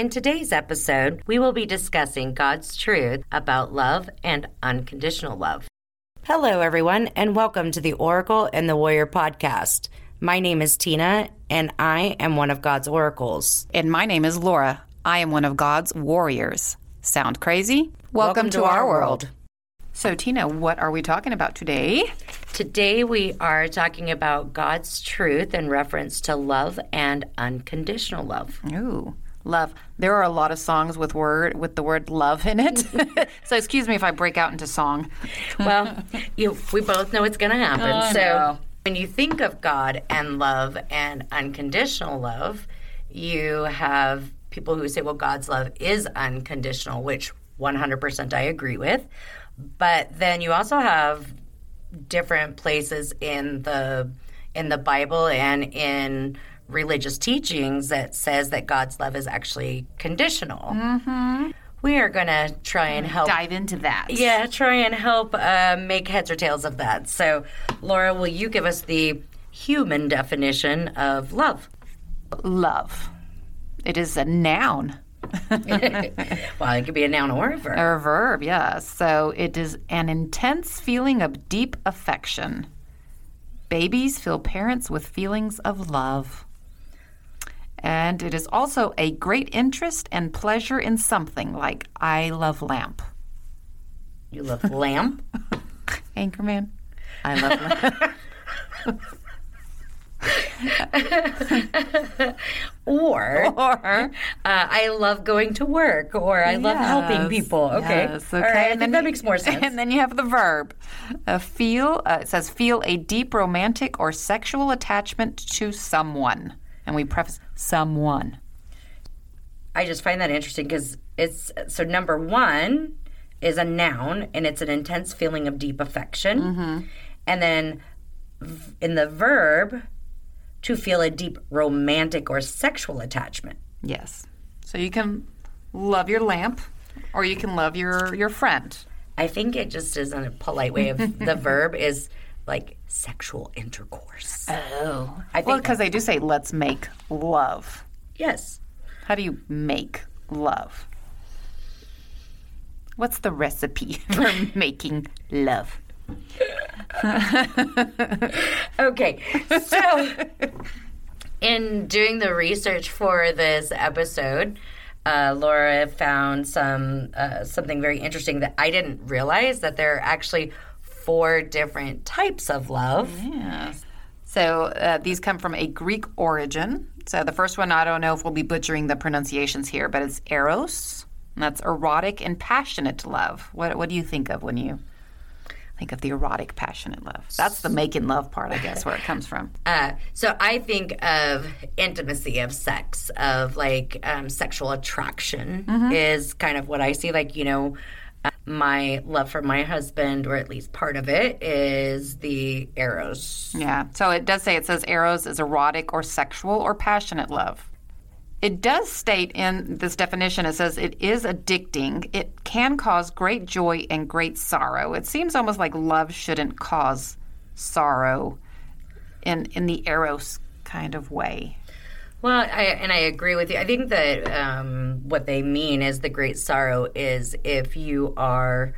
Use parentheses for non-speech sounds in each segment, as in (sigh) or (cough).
In today's episode, we will be discussing God's truth about love and unconditional love. Hello, everyone, and welcome to the Oracle and the Warrior podcast. My name is Tina, and I am one of God's oracles. And my name is Laura. I am one of God's warriors. Sound crazy? Welcome to our world. So, Tina, what are we talking about today? Today, we are talking about God's truth in reference to love and unconditional love. Ooh, love. There are a lot of songs with word with the word love in it. (laughs) (laughs) so, excuse me if I break out into song. (laughs) Well, you, we both know it's going to happen. Oh, I so, know. when you think of God and love and unconditional love, you have people who say, well, God's love is unconditional, which 100% I agree with. But then you also have different places in the in the Bible and in religious teachings that says that God's love is actually conditional. Mm-hmm. We are going to try and help Dive into that. yeah, try and help uh, make heads or tails of that. So, Laura, will you give us the human definition of love? Love. It is a noun. (laughs) well, it could be a noun or a verb. Or a verb, yes. So it is an intense feeling of deep affection. Babies fill parents with feelings of love. And it is also a great interest and pleasure in something like I love lamp. You love lamb. (laughs) Anchorman. I love lamp. (laughs) or or uh, I love going to work, or I love helping people. Okay, yes, all right. I And think that makes more (laughs) sense. And then you have the verb. Uh, feel, uh, it says, feel a deep romantic or sexual attachment to someone. And we preface someone. I just find that interesting because it's so number one is a noun and it's an intense feeling of deep affection. Mm-hmm. And then in the verb, to feel a deep romantic or sexual attachment. Yes. So you can love your lamp or you can love your, your friend. I think it just is a polite way of (laughs) the verb is like sexual intercourse. Oh. I think well, because they do say, let's make love. yes. How do you make love? What's the recipe (laughs) for making love? (laughs) Okay, so in doing the research for this episode, uh, Laura found some uh, something very interesting that I didn't realize that there are actually four different types of love. Yes. So uh, these come from a Greek origin. So the first one, I don't know if we'll be butchering the pronunciations here, but it's eros. And that's erotic and passionate love. What, what do you think of when you think of the erotic, passionate love? That's the making love part, I guess, where it comes from. (laughs) Uh, so I think of intimacy of sex, of like um, sexual attraction is kind of what I see. Like you know, my love for my husband, or at least part of it, is the eros. Yeah. So it does say it says eros is erotic or sexual or passionate love. It does state in this definition, it says it is addicting. It can cause great joy and great sorrow. It seems almost like love shouldn't cause sorrow in in the eros kind of way. Well, I, and I agree with you. I think that um, what they mean is the great sorrow is if you are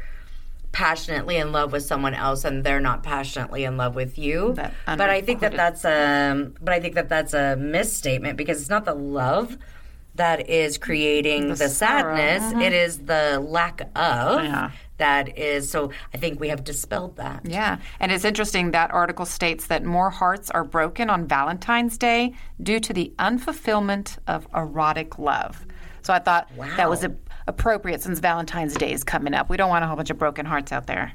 passionately in love with someone else and they're not passionately in love with you. That but I think that that's a but I think that that's a misstatement because it's not the love that is creating the, sorrow. sadness. It is the lack of Yeah. That is. So I think we have dispelled that. Yeah. And it's interesting that article states that more hearts are broken on Valentine's Day due to the unfulfillment of erotic love. So I thought that was a, appropriate since Valentine's Day is coming up. We don't want a whole bunch of broken hearts out there.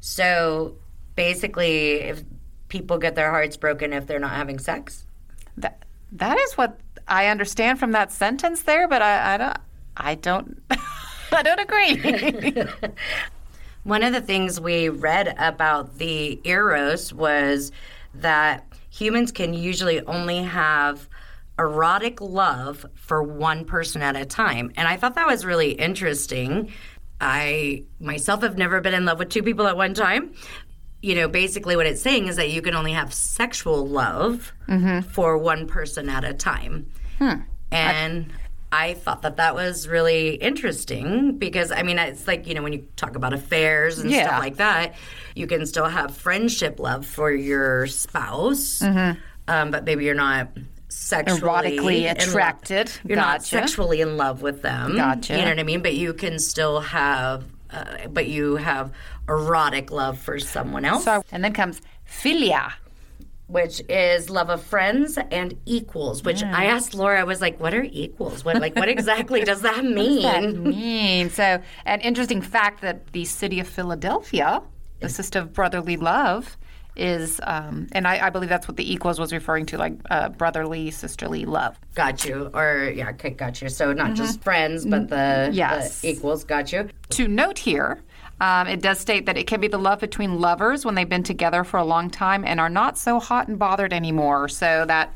So basically, if people get their hearts broken if they're not having sex. That that is what I understand from that sentence there, but I, I don't I don't (laughs) (laughs) I don't agree. (laughs) One of the things we read about the eros was that humans can usually only have erotic love for one person at a time. And I thought that was really interesting. I myself have never been in love with two people at one time. You know, basically what it's saying is that you can only have sexual love mm-hmm. for one person at a time. Hmm. And I thought that that was really interesting because I mean it's like you know when you talk about affairs and Yeah. stuff like that, you can still have friendship love for your spouse, um, but maybe you're not sexually Erotically attracted. You're not sexually in love with them. Gotcha. You know what I mean? But you can still have, uh, but you have erotic love for someone else. So, and then comes philia. Which is love of friends and equals. Which I asked Laura, I was like, "What are equals? What like what (laughs) exactly does that mean?" that mean? So, an interesting fact that the city of Philadelphia, the system of brotherly love, is, um, and I, I believe that's what the equals was referring to, like uh, brotherly, sisterly love. got you, or yeah, okay, got you. So not just friends, but the, Yes. the equals. Got you. To note here, um, it does state that it can be the love between lovers when they've been together for a long time and are not so hot and bothered anymore. So that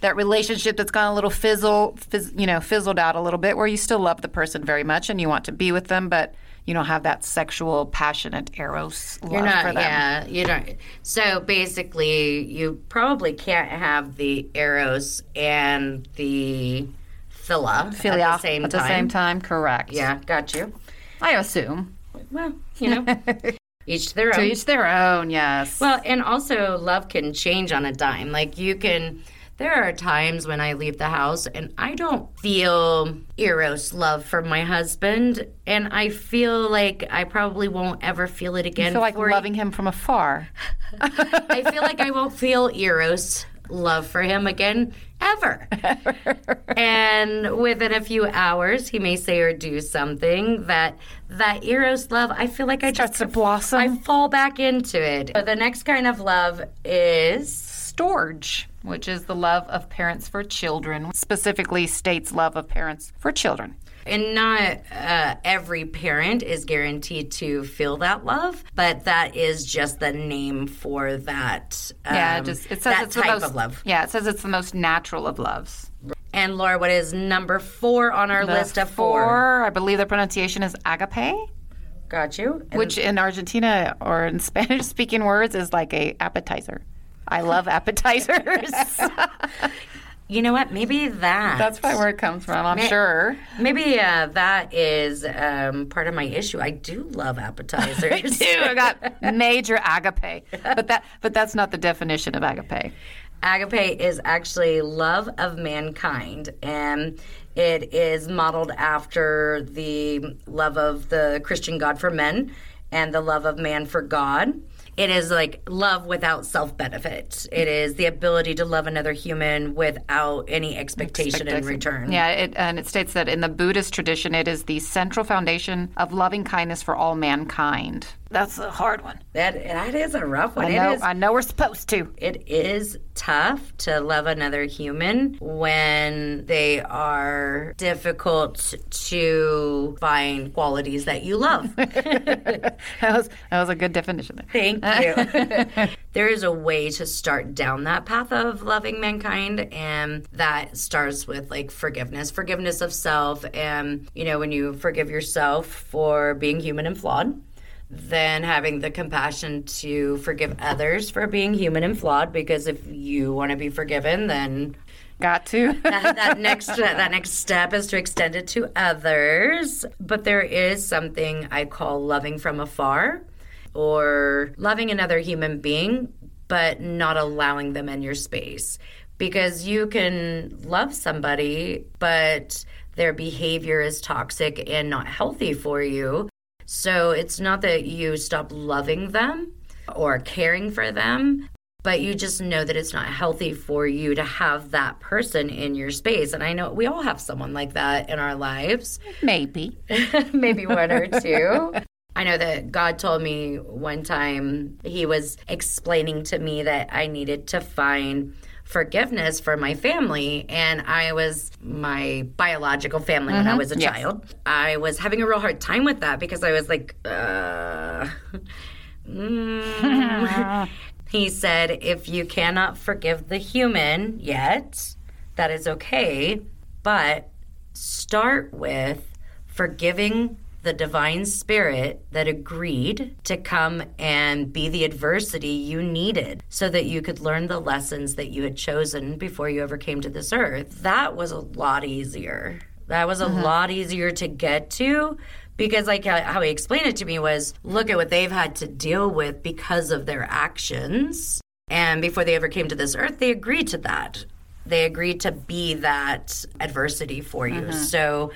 that relationship that's gone a little fizzle, fizz, you know, fizzled out a little bit, where you still love the person very much and you want to be with them, but you don't have that sexual, passionate eros love You're not, for them. yeah, you don't. So basically, you probably can't have the eros and the phila Philia at the same at time. the same time, correct? Yeah, got you. I assume. Well, you know, (laughs) each their own. To each their own. Yes. Well, and also love can change on a dime. Like you can there are times when I leave the house and I don't feel eros love for my husband and I feel like I probably won't ever feel it again I feel like loving him from afar. (laughs) I feel like I won't feel eros love for him again ever. and within a few hours, he may say or do something that that eros love. I feel like I Starts just to blossom. I fall back into it. But the next kind of love is Storge, which is the love of parents for children, specifically states love of parents for children. And not uh, every parent is guaranteed to feel that love, but that is just the name for that. Um, Yeah, it just it says it's type the most of love. Yeah, it says it's the most natural of loves. And Laura, what is number four on our The list of four? I believe the pronunciation is agape, Got you. And which in Argentina or in (laughs) Spanish speaking words is like a appetizer. I love (laughs) appetizers. (laughs) you know what? Maybe that. That's probably where it comes from, I'm sure. Maybe uh, that is um, part of my issue. I do love appetizers. (laughs) Dude, I got major agape. But that but that's not the definition of agape. Agape is actually love of mankind, and it is modeled after the love of the Christian God for men and the love of man for God. It is like love without self benefit. It is the ability to love another human without any expectation in return. Yeah, it, and it states that in the Buddhist tradition, it is the central foundation of loving kindness for all mankind. That's a hard one. That that is a rough one. I know. is I know we're supposed to. it is tough to love another human when they are difficult to find qualities that you love. (laughs) That was that was a good definition. There. Thank (laughs) you. there is a way to start down that path of loving mankind, and that starts with like forgiveness, forgiveness of self. And, you know, when you forgive yourself for being human and flawed, then having the compassion to forgive others for being human and flawed, because if you want to be forgiven, then Got to. (laughs) that, that next that next step is to extend it to others. But there is something I call loving from afar, or loving another human being, but not allowing them in your space, because you can love somebody, but their behavior is toxic and not healthy for you. So it's not that you stop loving them or caring for them, but you just know that it's not healthy for you to have that person in your space. And I know we all have someone like that in our lives, Maybe. (laughs) maybe one or two. I know that God told me one time, He was explaining to me that I needed to find forgiveness for my family. And I was my biological family when I was a yes. child. I was having a real hard time with that because I was like, uh, mm. (laughs) he said, if you cannot forgive the human yet, that is okay. But start with forgiving the divine spirit that agreed to come and be the adversity you needed so that you could learn the lessons that you had chosen before you ever came to this earth. That was a lot easier That was a lot easier to get to because, like how, he explained it to me, was look at what they've had to deal with because of their actions. And before they ever came to this earth, they agreed to that. They agreed to be that adversity for you. So uh,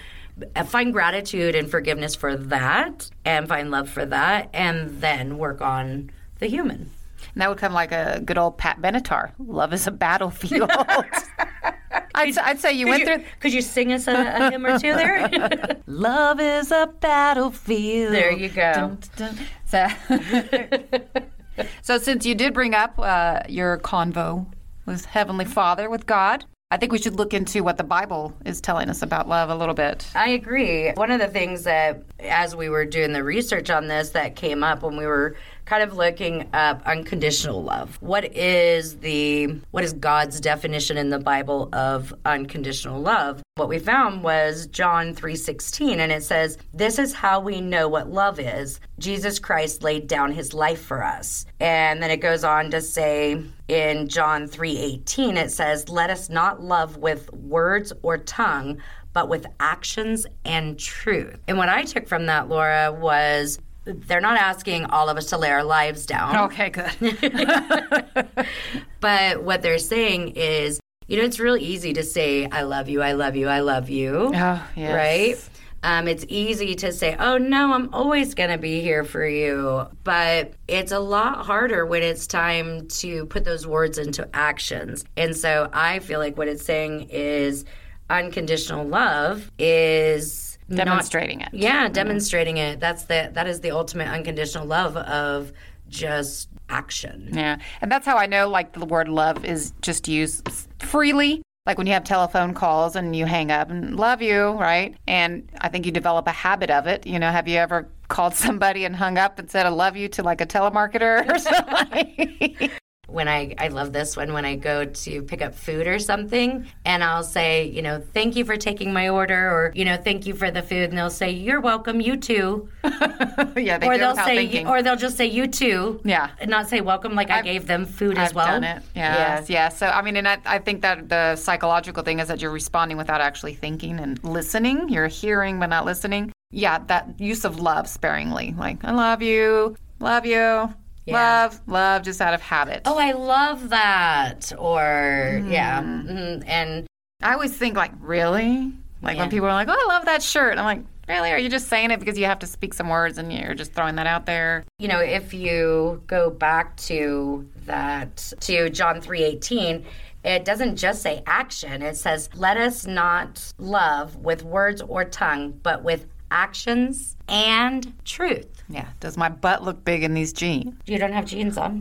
find gratitude and forgiveness for that and find love for that and then work on the human. And that would come like a good old Pat Benatar. Love is a battlefield. (laughs) I'd, I'd say you went you, through. could you sing us a, a hymn or two there? (laughs) Love is a battlefield. There you go. Dun, dun, dun. So, (laughs) so since you did bring up uh, your convo with Heavenly Father, with God, I think we should look into what the Bible is telling us about love a little bit. I agree. One of the things that, as we were doing the research on this, that came up when we were kind of looking up unconditional love. What is the what is God's definition in the Bible of unconditional love? What we found was John 3:16 and it says, "This is how we know what love is. Jesus Christ laid down his life for us." And then it goes on to say in John 3:18 it says, "Let us not love with words or tongue, but with actions and truth." And what I took from that, Laura, was they're not asking all of us to lay our lives down. Okay, good. (laughs) (laughs) But what they're saying is, you know, it's real easy to say, I love you, I love you, I love you. Oh, yes. Right? Um, it's easy to say, oh no, I'm always going to be here for you. But it's a lot harder when it's time to put those words into actions. And so I feel like what it's saying is unconditional love is Mm-hmm. not- Demonstrating it. yeah, mm-hmm. demonstrating it. That's the that is the ultimate unconditional love of just action. Yeah. And that's how I know like the word love is just used freely. Like when you have telephone calls and you hang up and love you, right? And I think you develop a habit of it. You know, have you ever called (laughs) somebody and hung up and said I love you to like a telemarketer or (laughs) something? (laughs) When I I love this one when I go to pick up food or something and I'll say, you know, thank you for taking my order or you know, thank you for the food and they'll say you're welcome, you too. (laughs) yeah, they Or they'll say thinking. or they'll just say you too. Yeah. And not say welcome like i gave them food as I've well. done it. Yes, yeah. So I mean, and I, I think that the psychological thing is that you're responding without actually thinking and listening. You're hearing but not listening. Yeah, that use of love sparingly, like I love you, love you, love, love, just out of habit. Oh, I love that. Or yeah. mhm. And I always think like, really? Like Yeah. when people are like, "Oh, I love that shirt," I'm like, really? Are you just saying it because you have to speak some words and you're just throwing that out there? you know if you go back to that to john 3.18 it doesn't just say action it says let us not love with words or tongue but with actions and truth Yeah. Does my butt look big in these jeans? you don't have jeans on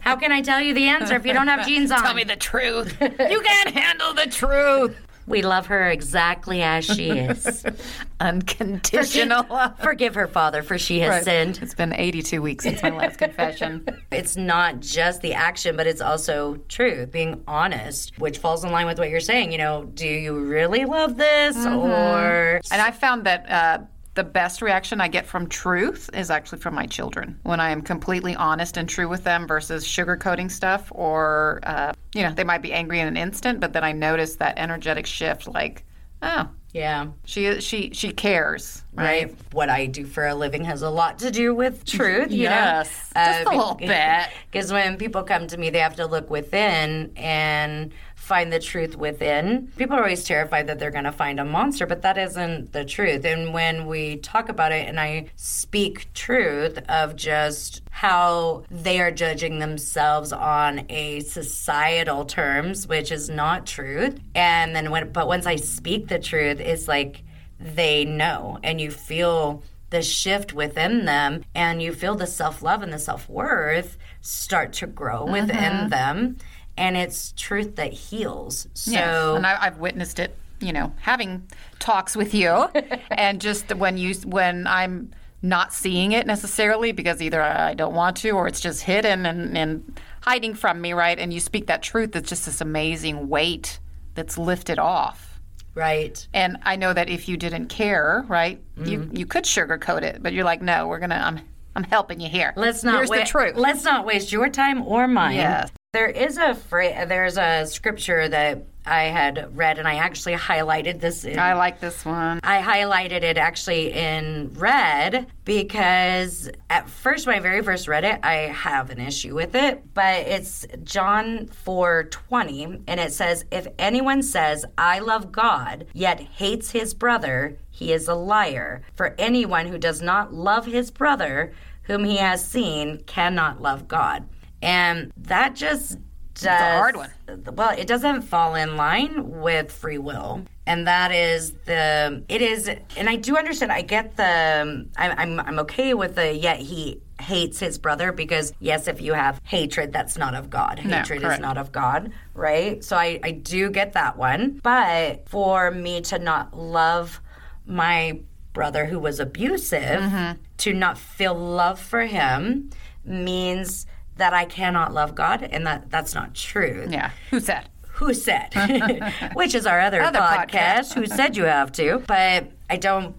how can i tell you the answer if you don't have jeans (laughs) on Tell me the truth. you can't handle the truth. We love her exactly as she is (laughs) Unconditional love. forgive her father for she has sinned It's been 82 weeks since my last confession. (laughs) it's not just the action, but it's also truth, being honest, which falls in line with what you're saying. You know, do you really love this? Or And I found that uh, the best reaction I get from truth is actually from my children. When I am completely honest and true with them versus sugarcoating stuff, or, uh, you know, they might be angry in an instant, but then I notice that energetic shift like, oh, yeah, she, she, she cares, right. right? What I do for a living has a lot to do with (laughs) truth. You Yes, know? just a little bit. (laughs) Because when people come to me, they have to look within and find the truth within. People are always terrified that they're going to find a monster, but that isn't the truth. And when we talk about it and I speak truth of just how they are judging themselves on a societal terms, which is not truth. And then when, but once I speak the truth, it's like they know and you feel the shift within them and you feel the self-love and the self-worth start to grow within mm-hmm. them and it's truth that heals so Yes, and I, I've witnessed it. You know, having talks with you, (laughs) and just when you when I'm not seeing it necessarily because either I don't want to or it's just hidden and, and hiding from me, right? And you speak that truth, it's just this amazing weight that's lifted off. right And I know that if you didn't care, right, you mm-hmm. you could sugarcoat it, but you're like, no, we're gonna, I'm I'm helping you here. let's not Here's wa- the truth. let's not waste your time or mine Yes. There is a phrase, there's a scripture that I had read, and I actually highlighted this. In, I like this one. I highlighted it actually in red because at first, when I very first read it, I have an issue with it. But it's John four twenty, and it says, "If anyone says I love God yet hates his brother, he is a liar. For anyone who does not love his brother, whom he has seen, cannot love God." And that just does, a hard one. Well, it doesn't fall in line with free will. And that is the, it is, and I do understand, I get the, I'm, I'm, I'm okay with the, yet he hates his brother because, yes, if you have hatred, that's not of God. No, Hatred is not of God, right? So I, I do get that one. But for me to not love my brother who was abusive, Mm-hmm. to not feel love for him means that I cannot love God, and that that's not true. Yeah. Who said? Who said? (laughs) Which is our other, Other podcast. podcast. Who said you have to? But I don't.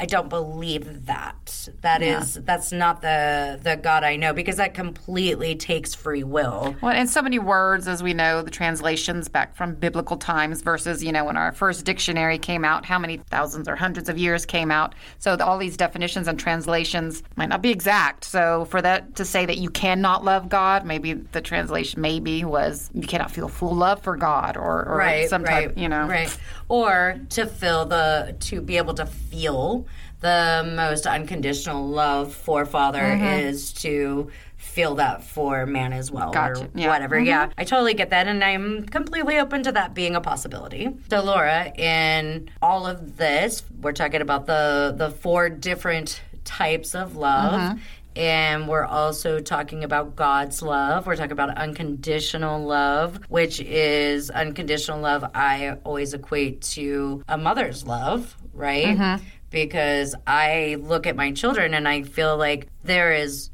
I don't believe that. That is that's not the the God I know because that completely takes free will. Well, and so many words, as we know, the translations back from biblical times versus, you know, when our first dictionary came out, how many thousands or hundreds of years came out. So all these definitions and translations might not be exact. So for that to say that you cannot love God, maybe the translation maybe was you cannot feel full love for God or, or right, some right, type, you know. right. Or to feel the to be able to feel the most unconditional love for Father Mm-hmm. is to feel that for man as well Gotcha. or Yeah. Mm-hmm. whatever. Yeah, I totally get that, and I'm completely open to that being a possibility. So, Laura, in all of this, we're talking about the the four different types of love. Mm-hmm. And we're also talking about God's love. We're talking about unconditional love, which is unconditional love. I always equate to a mother's love, right? Mm-hmm. Because I look at my children and I feel like there is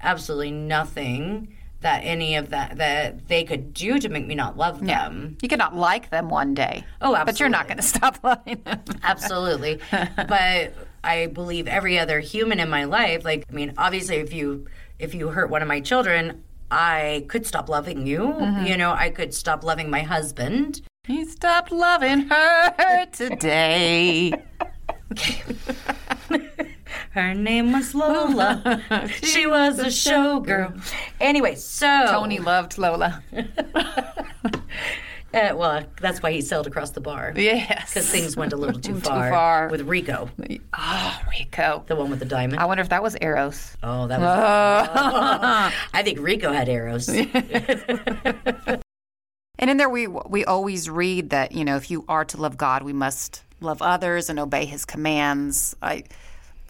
absolutely nothing that any of that that they could do to make me not love them. You cannot like them one day. Oh, absolutely. But you're not going to stop (laughs) loving them. Absolutely. (laughs) but I believe every other human in my life, like I mean, obviously if you if you hurt one of my children, I could stop loving you. Mm-hmm. You know, I could stop loving my husband. You stopped loving her (laughs) today. Okay. (laughs) Her name was Lola. (laughs) she was a showgirl. Anyway, so Tony loved Lola. Uh, well, that's why he sailed across the bar Yes. because things went a little too (laughs) Too far, far. with Rico, Oh, Rico. the one with the diamond. I wonder if that was Eros. Oh, that was. (laughs) (laughs) I think Rico had Eros. And in there, we we always read that you know if you are to love God, we must love others and obey His commands. I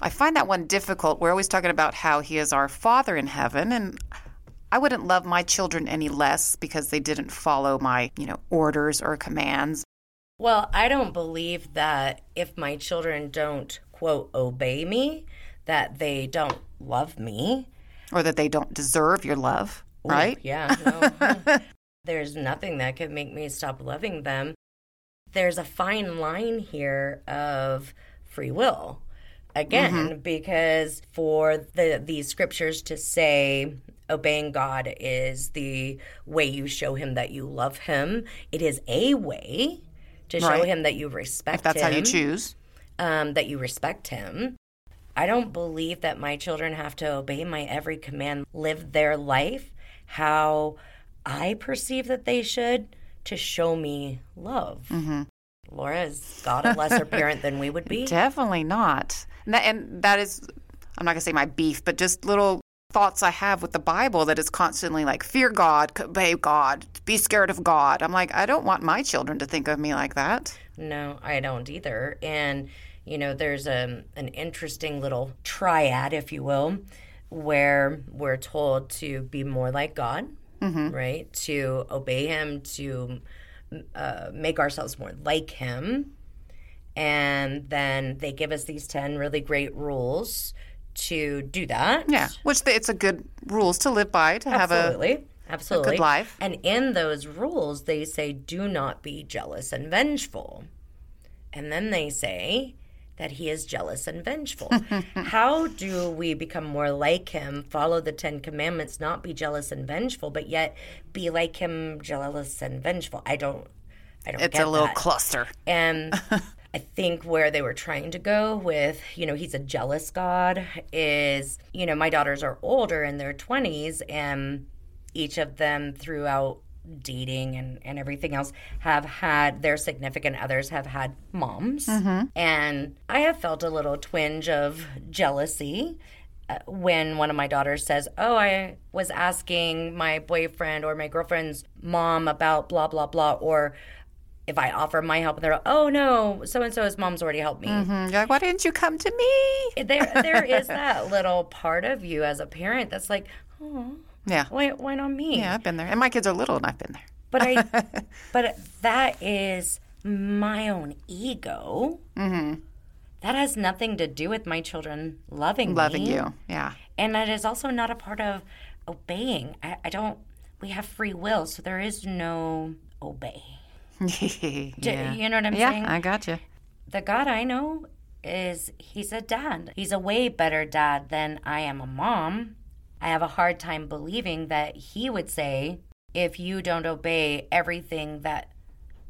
I find that one difficult. We're always talking about how He is our Father in heaven, and I wouldn't love my children any less because they didn't follow my you know orders or commands. Well, I don't believe that if my children don't, quote, obey me, that they don't love me. Or that they don't deserve your love, right? Yeah. No. (laughs) There's nothing that could make me stop loving them. There's a fine line here of free will. Again, mm-hmm. because for the these scriptures to say obeying God is the way you show him that you love him, it is a way to show Right. him that you respect If that's him how you choose. um, that you respect him. I don't believe that my children have to obey my every command, live their life how I perceive that they should to show me love. Mm-hmm. Laura, is God a lesser (laughs) parent than we would be? Definitely not. And that, and that is, I'm not going to say my beef, but just little thoughts I have with the Bible that is constantly like, fear God, obey God, be scared of God. I'm like, I don't want my children to think of me like that. No, I don't either. And you know, there's a an interesting little triad, if you will, where we're told to be more like God, right? To obey Him, to uh, make ourselves more like Him, and then they give us these ten really great rules to do that. Yeah. Which the, it's a good rules to live by, to have a, Absolutely. Absolutely. life. And in those rules, they say, do not be jealous and vengeful. And then they say, that he is jealous and vengeful. (laughs) How do we become more like him, follow the 10 commandments, not be jealous and vengeful, but yet be like him, jealous and vengeful? I don't I don't It's a little that. cluster. And (laughs) I think where they were trying to go with, you know, he's a jealous God is, you know, my daughters are older in their 20s, and each of them throughout dating and, and everything else have had their significant others have had moms. And I have felt a little twinge of jealousy uh, when one of my daughters says, Oh, I was asking my boyfriend or my girlfriend's mom about blah, blah, blah, or if I offer my help, and they're, like, oh no, so and so's mom's already helped me. Mm, You're like, why didn't you come to me? There, there is that little part of you as a parent that's like, oh, Yeah. why, why not me? Yeah, I've been there. And my kids are little and I've been there. But I, (laughs) but that is my own ego. Mm-hmm. That has nothing to do with my children loving Loving me. you. Yeah. and that is also not a part of obeying. I, I don't. We have free will, so there is no obey. (laughs) Yeah. You know what I'm Yeah, saying? I got you. the God I know is he's a dad. He's a way better dad than I am a mom. I have a hard time believing that he would say, if you don't obey everything that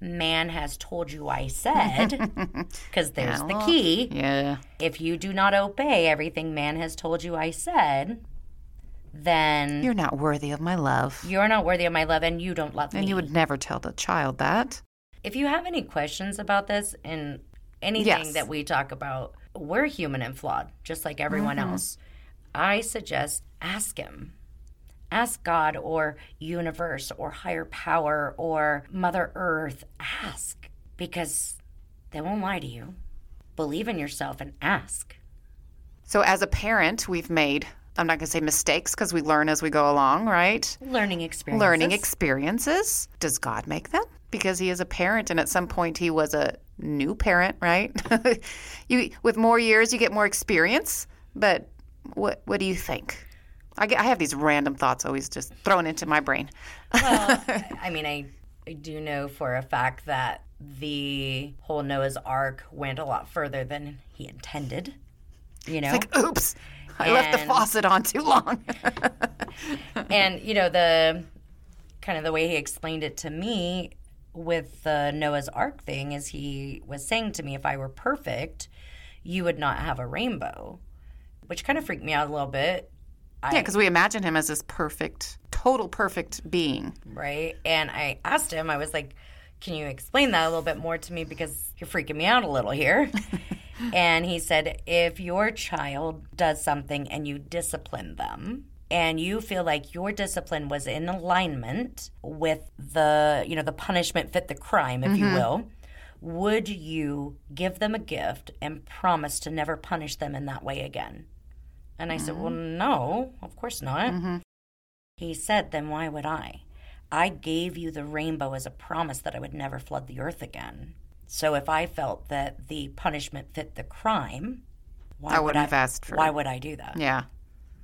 man has told you I said, (laughs) because there's the key. Yeah. If you do not obey everything man has told you I said, then You're not worthy of my love. you're not worthy of my love and you don't love me. And you would never tell the child that. If you have any questions about this and anything Yes. that we talk about, we're human and flawed, just like everyone Mm-hmm. else. I suggest ask him. Ask God or universe or higher power or Mother Earth. Ask because they won't lie to you. Believe in yourself and ask. So, as a parent, we've made, I'm not going to say mistakes because we learn as we go along, right? Learning experiences. Learning experiences. Does God make them? Because he is a parent, and at some point he was a new parent, right? (laughs) you, with more years, you get more experience. But what, what do you think? I, get, I have these random thoughts always just thrown into my brain. well, (laughs) I mean, I, I do know for a fact that the whole Noah's Ark went a lot further than he intended. You know, Like, oops, I left the faucet on too long. (laughs) and you know the kind of the way he explained it to me with the Noah's Ark thing is he was saying to me, if I were perfect, you would not have a rainbow, which kind of freaked me out a little bit. yeah, because we imagine him as this perfect, total perfect being. right? And I asked him, I was like, can you explain that a little bit more to me because you're freaking me out a little here. (laughs) and he said, if your child does something and you discipline them, and you feel like your discipline was in alignment with the, you know, the punishment fit the crime, if you mm-hmm. will, would you give them a gift and promise to never punish them in that way again? And I said, mm-hmm. Well, no, of course not. Mm-hmm. He said, Then why would I? I gave you the rainbow as a promise that I would never flood the earth again. So if I felt that the punishment fit the crime, why I would I have asked for Why would I do that? Yeah,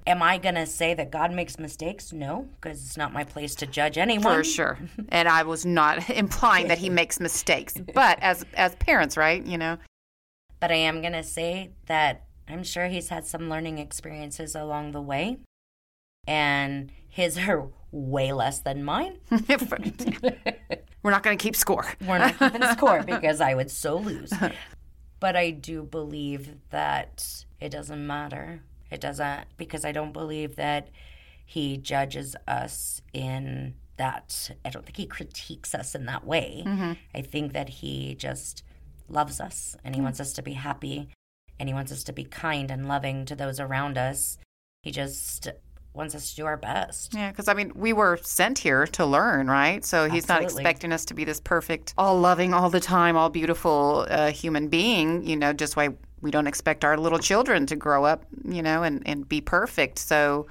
Am I going to say that God makes mistakes? No, because it's not my place to judge anyone. for sure. (laughs) And I was not (laughs) implying that he (laughs) makes mistakes, but as as parents, right? You know, But I am going to say that I'm sure he's had some learning experiences along the way. And his are way less than mine. (laughs) we're not going to keep score. (laughs) We're not keeping (laughs) score because I would so lose. But I do believe that it doesn't matter. It doesn't, because I don't believe that he judges us in that. I don't think he critiques us in that way. Mm-hmm. I think that he just loves us and he mm. wants us to be happy and he wants us to be kind and loving to those around us. He just wants us to do our best. Yeah, because I mean, we were sent here to learn, right? So he's not expecting us to be this perfect, all loving, all the time, all beautiful uh, human being. You know, just why we don't expect our little children to grow up, you know, and and be perfect. So.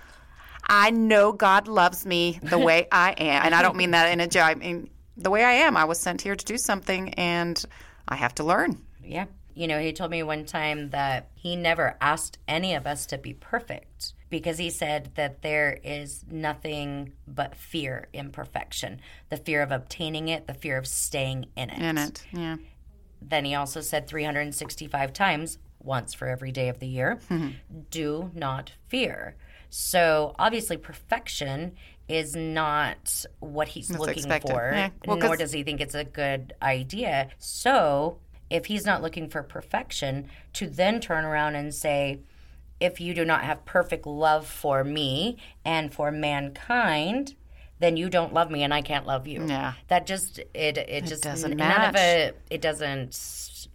I know God loves me the way (laughs) I am. And I don't mean that in a joke. I mean, the way I am. I was sent here to do something and I have to learn. Yeah. You know, he told me one time that he never asked any of us to be perfect because he said that there is nothing but fear in perfection the fear of obtaining it, the fear of staying in it. In it. Yeah. then he also said 365 times, once for every day of the year, mm-hmm. do not fear. So obviously, perfection is not what he's looking expected. for, Yeah. Well, nor does he think it's a good idea. So if he's not looking for perfection, to then turn around and say, if you do not have perfect love for me and for mankind, then you don't love me and I can't love you. Yeah. That just it it, just doesn't n- none of it it doesn't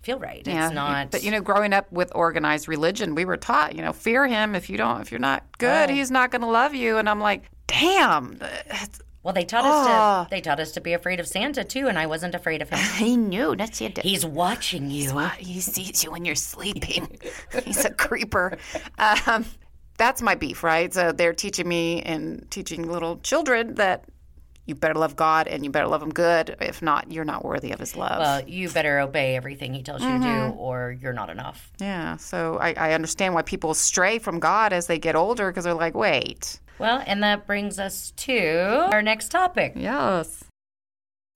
feel right. It's not But you know, growing up with organized religion, we were taught, you know, fear him. If you don't, if you're not good, he's not going to love you. And I'm like, damn. Well, they taught us Ah. to they taught us to be afraid of Santa too and I wasn't afraid of him. (laughs) He knew. That's Santa. He's watching you. He sees you when you're sleeping. (laughs) He's a creeper. Um, that's my beef, right? So they're teaching me and teaching little children that you better love God and you better love Him good. If not, you're not worthy of His love. Well, you better obey everything he tells you to do Mm-hmm. or you're not enough. yeah. So I, I understand why people stray from God as they get older because they're like, wait. Well, and that brings us to our next topic. Yes.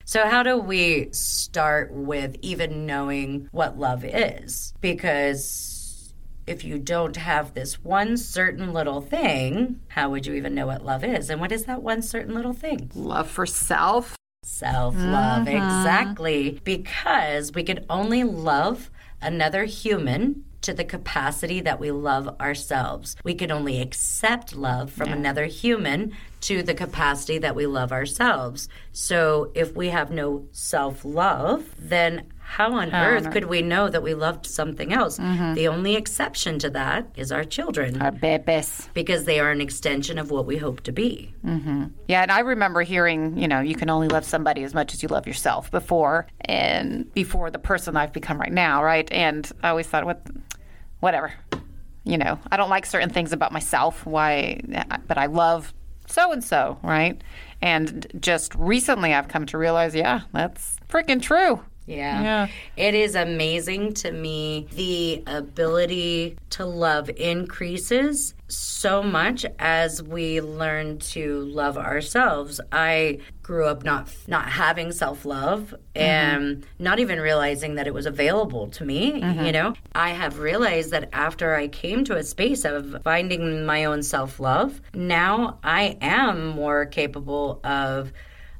So, how do we start with even knowing what love is? Because if you don't have this one certain little thing, how would you even know what love is? And what is that one certain little thing? Love for self. Self love, mm-hmm. exactly. Because we can only love another human to the capacity that we love ourselves. We can only accept love from another human to the capacity that we love ourselves. So if we have no self love, then how on earth could we know that we loved something else? Mm-hmm. The only exception to that is our children Our babies. because they are an extension of what we hope to be. Mm-hmm. Yeah, and I remember hearing, you know, you can only love somebody as much as you love yourself before, and before the person I've become right now, right? And I always thought, what, whatever, you know, I don't like certain things about myself. Why? But I love so and so, right? And just recently, I've come to realize, yeah, that's freaking true. Yeah. Yeah. It is amazing to me the ability to love increases so much as we learn to love ourselves. I grew up not not having self-love mm-hmm. and not even realizing that it was available to me, mm-hmm. you know. I have realized that after I came to a space of finding my own self-love, now I am more capable of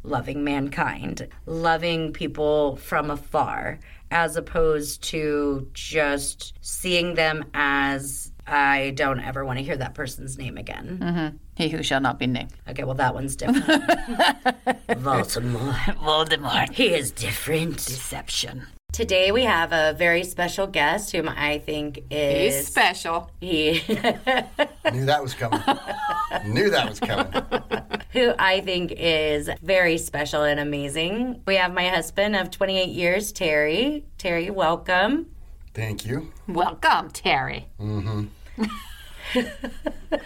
loving mankind, loving people from afar, as opposed to just seeing them as I don't ever want to hear that person's name again. Mm-hmm. He who shall not be named. Okay, well, that one's (laughs) different. Voldemort. Voldemort. He is different. Deception. Today we have a very special guest whom I think is He's special. he (laughs) Knew that was coming. Knew that was coming. who I think is very special and amazing. We have my husband of 28 years, Terry. Terry, welcome. Thank you, Welcome, Terry. Mm-hmm. (laughs) (laughs)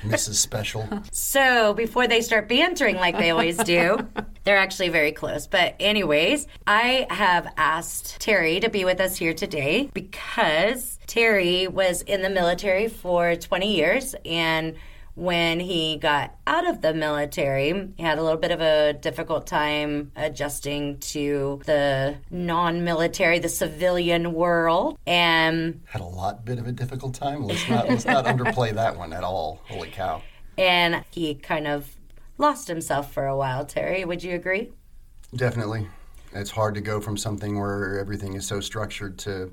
Mrs. Special. So before they start bantering like they always do, they're actually very close. But, anyways, I have asked Terry to be with us here today because Terry was in the military for 20 years and when he got out of the military, he had a little bit of a difficult time adjusting to the non military, the civilian world. And Had a lot bit of a difficult time. Let's not let's not underplay that one at all. Holy cow. and he kind of lost himself for a while, Terry. Would you agree? Definitely. It's hard to go from something where everything is so structured to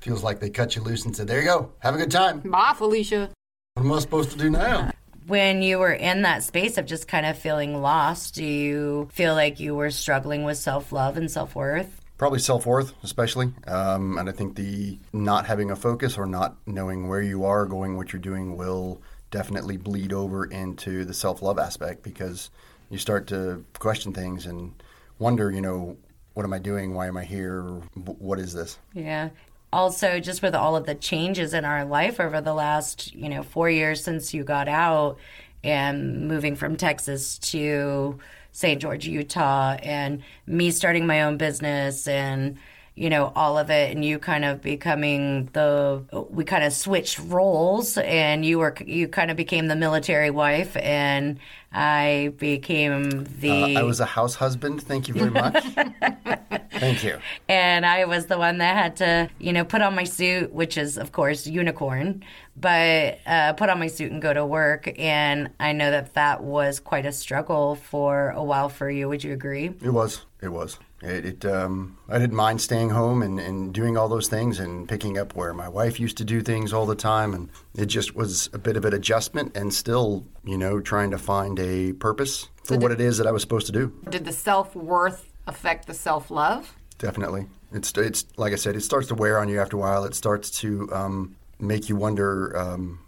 feels like they cut you loose and said, There you go, have a good time. Bye, Felicia. What am I supposed to do now? When you were in that space of just kind of feeling lost, do you feel like you were struggling with self love and self worth? Probably self worth, especially. Um, and I think the not having a focus or not knowing where you are, going what you're doing, will definitely bleed over into the self love aspect because you start to question things and wonder, you know, what am I doing? Why am I here? What is this? Yeah. Also, just with all of the changes in our life over the last, you know, four years since you got out and moving from Texas to St. George, Utah, and me starting my own business and, you know, all of it, and you kind of becoming the, we kind of switched roles, and you were, you kind of became the military wife, and I became the. Uh, I was a house husband. Thank you very much. (laughs) Thank you. (laughs) and I was the one that had to, you know, put on my suit, which is, of course, unicorn, but uh, put on my suit and go to work. And I know that that was quite a struggle for a while for you. Would you agree? It was. It was. It, it um, I didn't mind staying home and, and doing all those things and picking up where my wife used to do things all the time. And it just was a bit of an adjustment and still, you know, trying to find a purpose for what it is that I was supposed to do. Did the self worth affect the self love? Definitely. It's, it's like I said, it starts to wear on you after a while. It starts to um, make you wonder, um,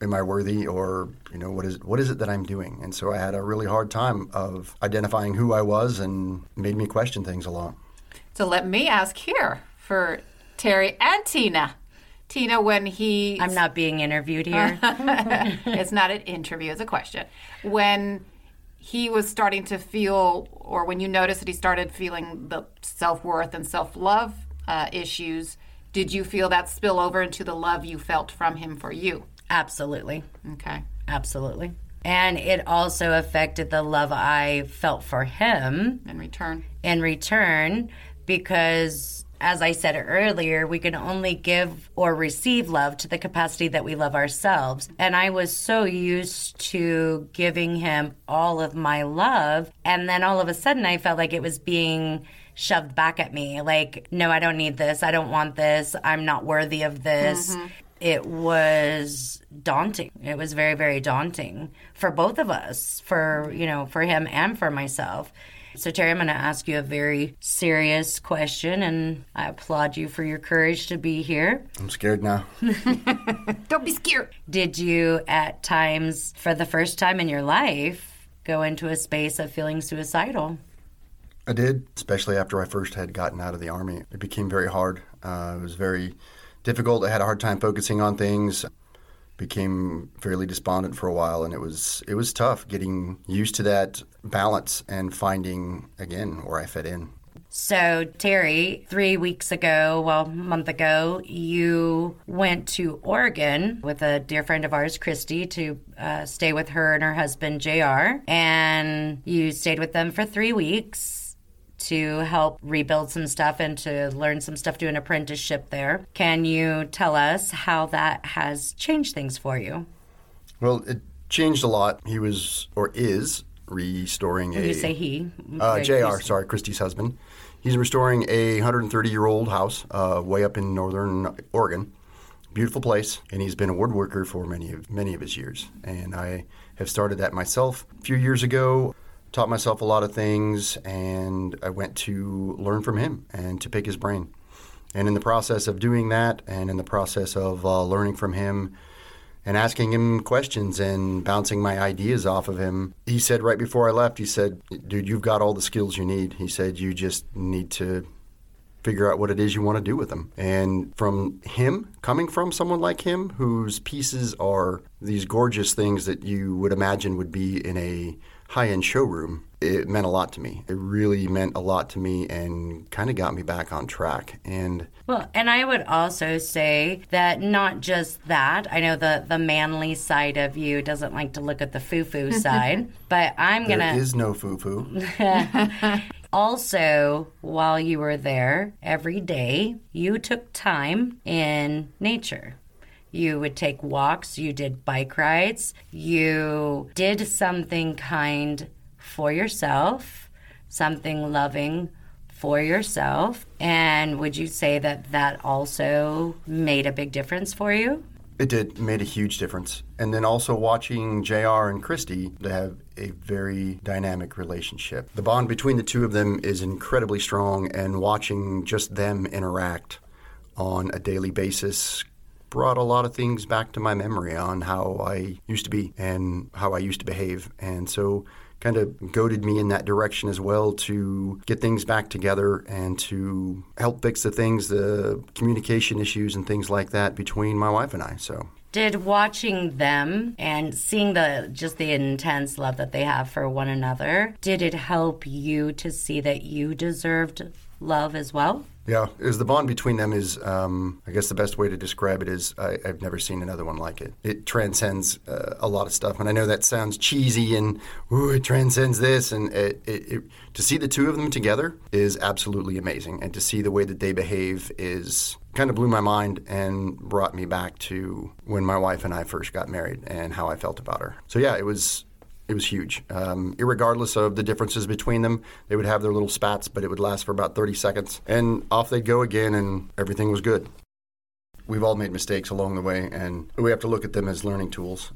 am I worthy or, you know, what is, what is it that I'm doing? And so I had a really hard time of identifying who I was and made me question things a lot. So let me ask here for Terry and Tina. Tina, when he. I'm not being interviewed here. (laughs) it's not an interview, it's a question. When he was starting to feel, or when you noticed that he started feeling the self worth and self love uh, issues, did you feel that spill over into the love you felt from him for you? Absolutely. Okay. Absolutely. And it also affected the love I felt for him In return. in return because as I said earlier, we can only give or receive love to the capacity that we love ourselves. And I was so used to giving him all of my love. And then all of a sudden, I felt like it was being shoved back at me like, no, I don't need this. I don't want this. I'm not worthy of this. Mm-hmm. It was daunting. It was very, very daunting for both of us, for, you know, for him and for myself. So, Terry, I'm going to ask you a very serious question, and I applaud you for your courage to be here. I'm scared now. (laughs) Don't be scared. Did you, at times, for the first time in your life, go into a space of feeling suicidal? I did, especially after I first had gotten out of the Army. It became very hard. Uh, it was very difficult. I had a hard time focusing on things. Became fairly despondent for a while, and it was it was tough getting used to that balance and finding again where I fit in. So, Terry, three weeks ago, well, a month ago, you went to Oregon with a dear friend of ours, Christy, to uh, stay with her and her husband, JR. And you stayed with them for three weeks to help rebuild some stuff and to learn some stuff, do an apprenticeship there. Can you tell us how that has changed things for you? Well, it changed a lot. He was or is restoring a You say he. Uh, JR Sorry, Christie's husband. He's restoring a 130 year old house uh, way up in northern Oregon. Beautiful place, and he's been a woodworker for many of many of his years. And I have started that myself a few years ago. Taught myself a lot of things, and I went to learn from him and to pick his brain. And in the process of doing that, and in the process of uh, learning from him, and asking him questions and bouncing my ideas off of him. He said right before I left, he said, Dude, you've got all the skills you need. He said, You just need to figure out what it is you want to do with them. And from him, coming from someone like him, whose pieces are these gorgeous things that you would imagine would be in a high end showroom, it meant a lot to me. It really meant a lot to me and kind of got me back on track. And Well, and I would also say that not just that. I know the the manly side of you doesn't like to look at the foo foo (laughs) side, but I'm gonna There is no foo foo. (laughs) (laughs) also while you were there every day, you took time in nature. You would take walks, you did bike rides, you did something kind for yourself, something loving for yourself. And would you say that that also made a big difference for you? It did made a huge difference. And then also watching JR and Christy, they have a very dynamic relationship. The bond between the two of them is incredibly strong and watching just them interact on a daily basis brought a lot of things back to my memory on how I used to be and how I used to behave. And so kind of goaded me in that direction as well to get things back together and to help fix the things, the communication issues and things like that between my wife and I. So Did watching them and seeing the just the intense love that they have for one another, did it help you to see that you deserved love as well? Yeah, is the bond between them is, um, I guess the best way to describe it is I, I've never seen another one like it. It transcends uh, a lot of stuff, and I know that sounds cheesy and ooh, it transcends this, and it, it, it, to see the two of them together is absolutely amazing, and to see the way that they behave is kind of blew my mind and brought me back to when my wife and I first got married and how I felt about her. So yeah, it was it was huge. Um, irregardless of the differences between them, they would have their little spats, but it would last for about 30 seconds. And off they'd go again, and everything was good. We've all made mistakes along the way, and we have to look at them as learning tools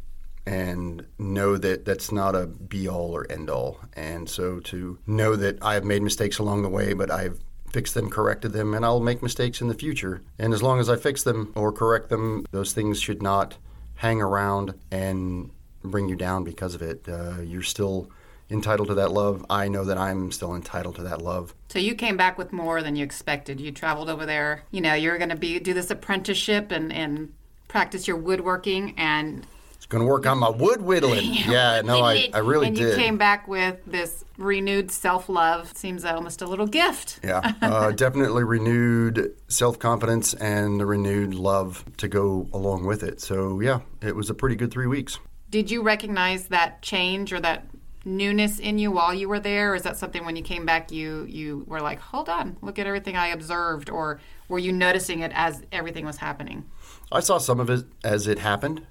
and know that that's not a be all or end all. And so to know that I have made mistakes along the way, but I've fixed them, corrected them, and I'll make mistakes in the future. And as long as I fix them or correct them, those things should not hang around and bring you down because of it. Uh, you're still entitled to that love. I know that I'm still entitled to that love. So you came back with more than you expected. You traveled over there. You know, you're going to be do this apprenticeship and and practice your woodworking and it's going to work on my wood whittling. (laughs) yeah, no, I, I really and did. And you came back with this renewed self-love. Seems almost a little gift. Yeah, uh, (laughs) definitely renewed self-confidence and the renewed love to go along with it. So yeah, it was a pretty good three weeks. Did you recognize that change or that newness in you while you were there? Or is that something when you came back you you were like, hold on, look at everything I observed, or were you noticing it as everything was happening? I saw some of it as it happened,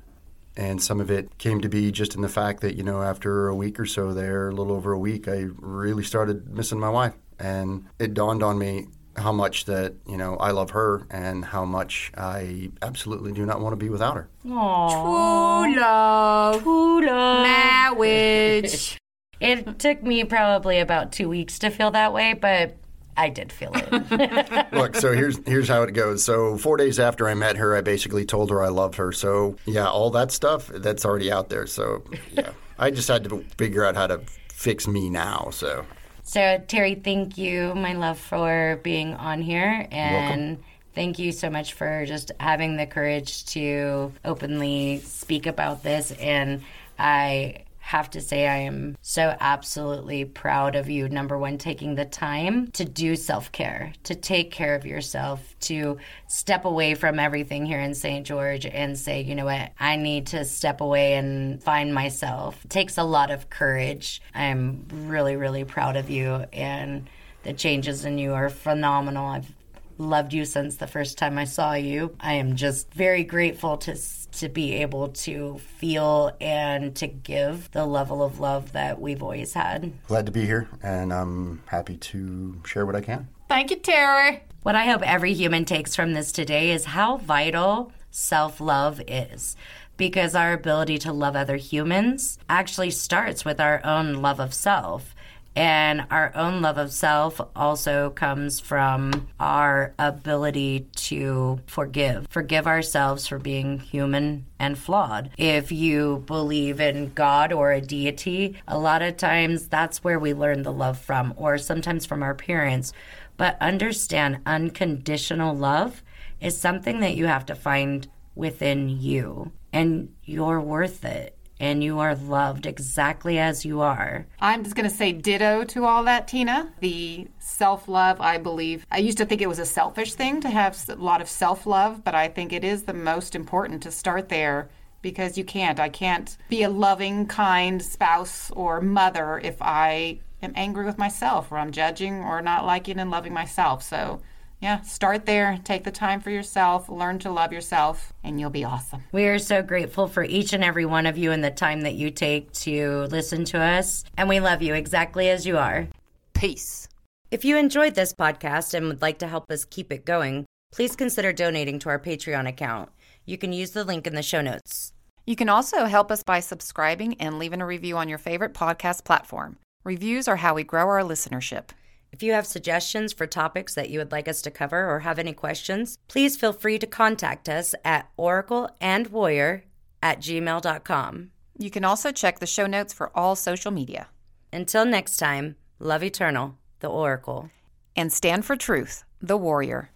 and some of it came to be just in the fact that you know after a week or so there, a little over a week, I really started missing my wife, and it dawned on me how much that you know I love her and how much I absolutely do not want to be without her. True love, True love. marriage. (laughs) It took me probably about two weeks to feel that way, but I did feel it. (laughs) Look, so here's here's how it goes. So four days after I met her, I basically told her I loved her. So yeah, all that stuff that's already out there. So yeah, I just had to figure out how to fix me now. So so, Terry, thank you, my love, for being on here. And thank you so much for just having the courage to openly speak about this. And I have to say, I am so absolutely proud of you. Number one, taking the time to do self care, to take care of yourself, to step away from everything here in St. George and say, you know what, I need to step away and find myself. It takes a lot of courage. I'm really, really proud of you. And the changes in you are phenomenal. I've loved you since the first time I saw you. I am just very grateful to to be able to feel and to give the level of love that we've always had. glad to be here, and I'm happy to share what I can. Thank you, Terry. What I hope every human takes from this today is how vital self-love is. Because our ability to love other humans actually starts with our own love of self. And our own love of self also comes from our ability to forgive. Forgive ourselves for being human and flawed. If you believe in God or a deity, a lot of times that's where we learn the love from, or sometimes from our parents. But understand unconditional love is something that you have to find within you, and you're worth it and you are loved exactly as you are. I'm just going to say ditto to all that, Tina. The self love, I believe. I used to think it was a selfish thing to have a lot of self love, but I think it is the most important to start there because you can't. I can't be a loving, kind spouse or mother if I am angry with myself or I'm judging or not liking and loving myself. So, yeah, start there. Take the time for yourself, learn to love yourself, and you'll be awesome. We are so grateful for each and every one of you and the time that you take to listen to us. And we love you exactly as you are. Peace. If you enjoyed this podcast and would like to help us keep it going, please consider donating to our Patreon account. You can use the link in the show notes. You can also help us by subscribing and leaving a review on your favorite podcast platform. Reviews are how we grow our listenership. If you have suggestions for topics that you would like us to cover or have any questions, please feel free to contact us at oracleandwarrior at gmail.com. You can also check the show notes for all social media. Until next time, love eternal, the Oracle. And stand for truth, the warrior.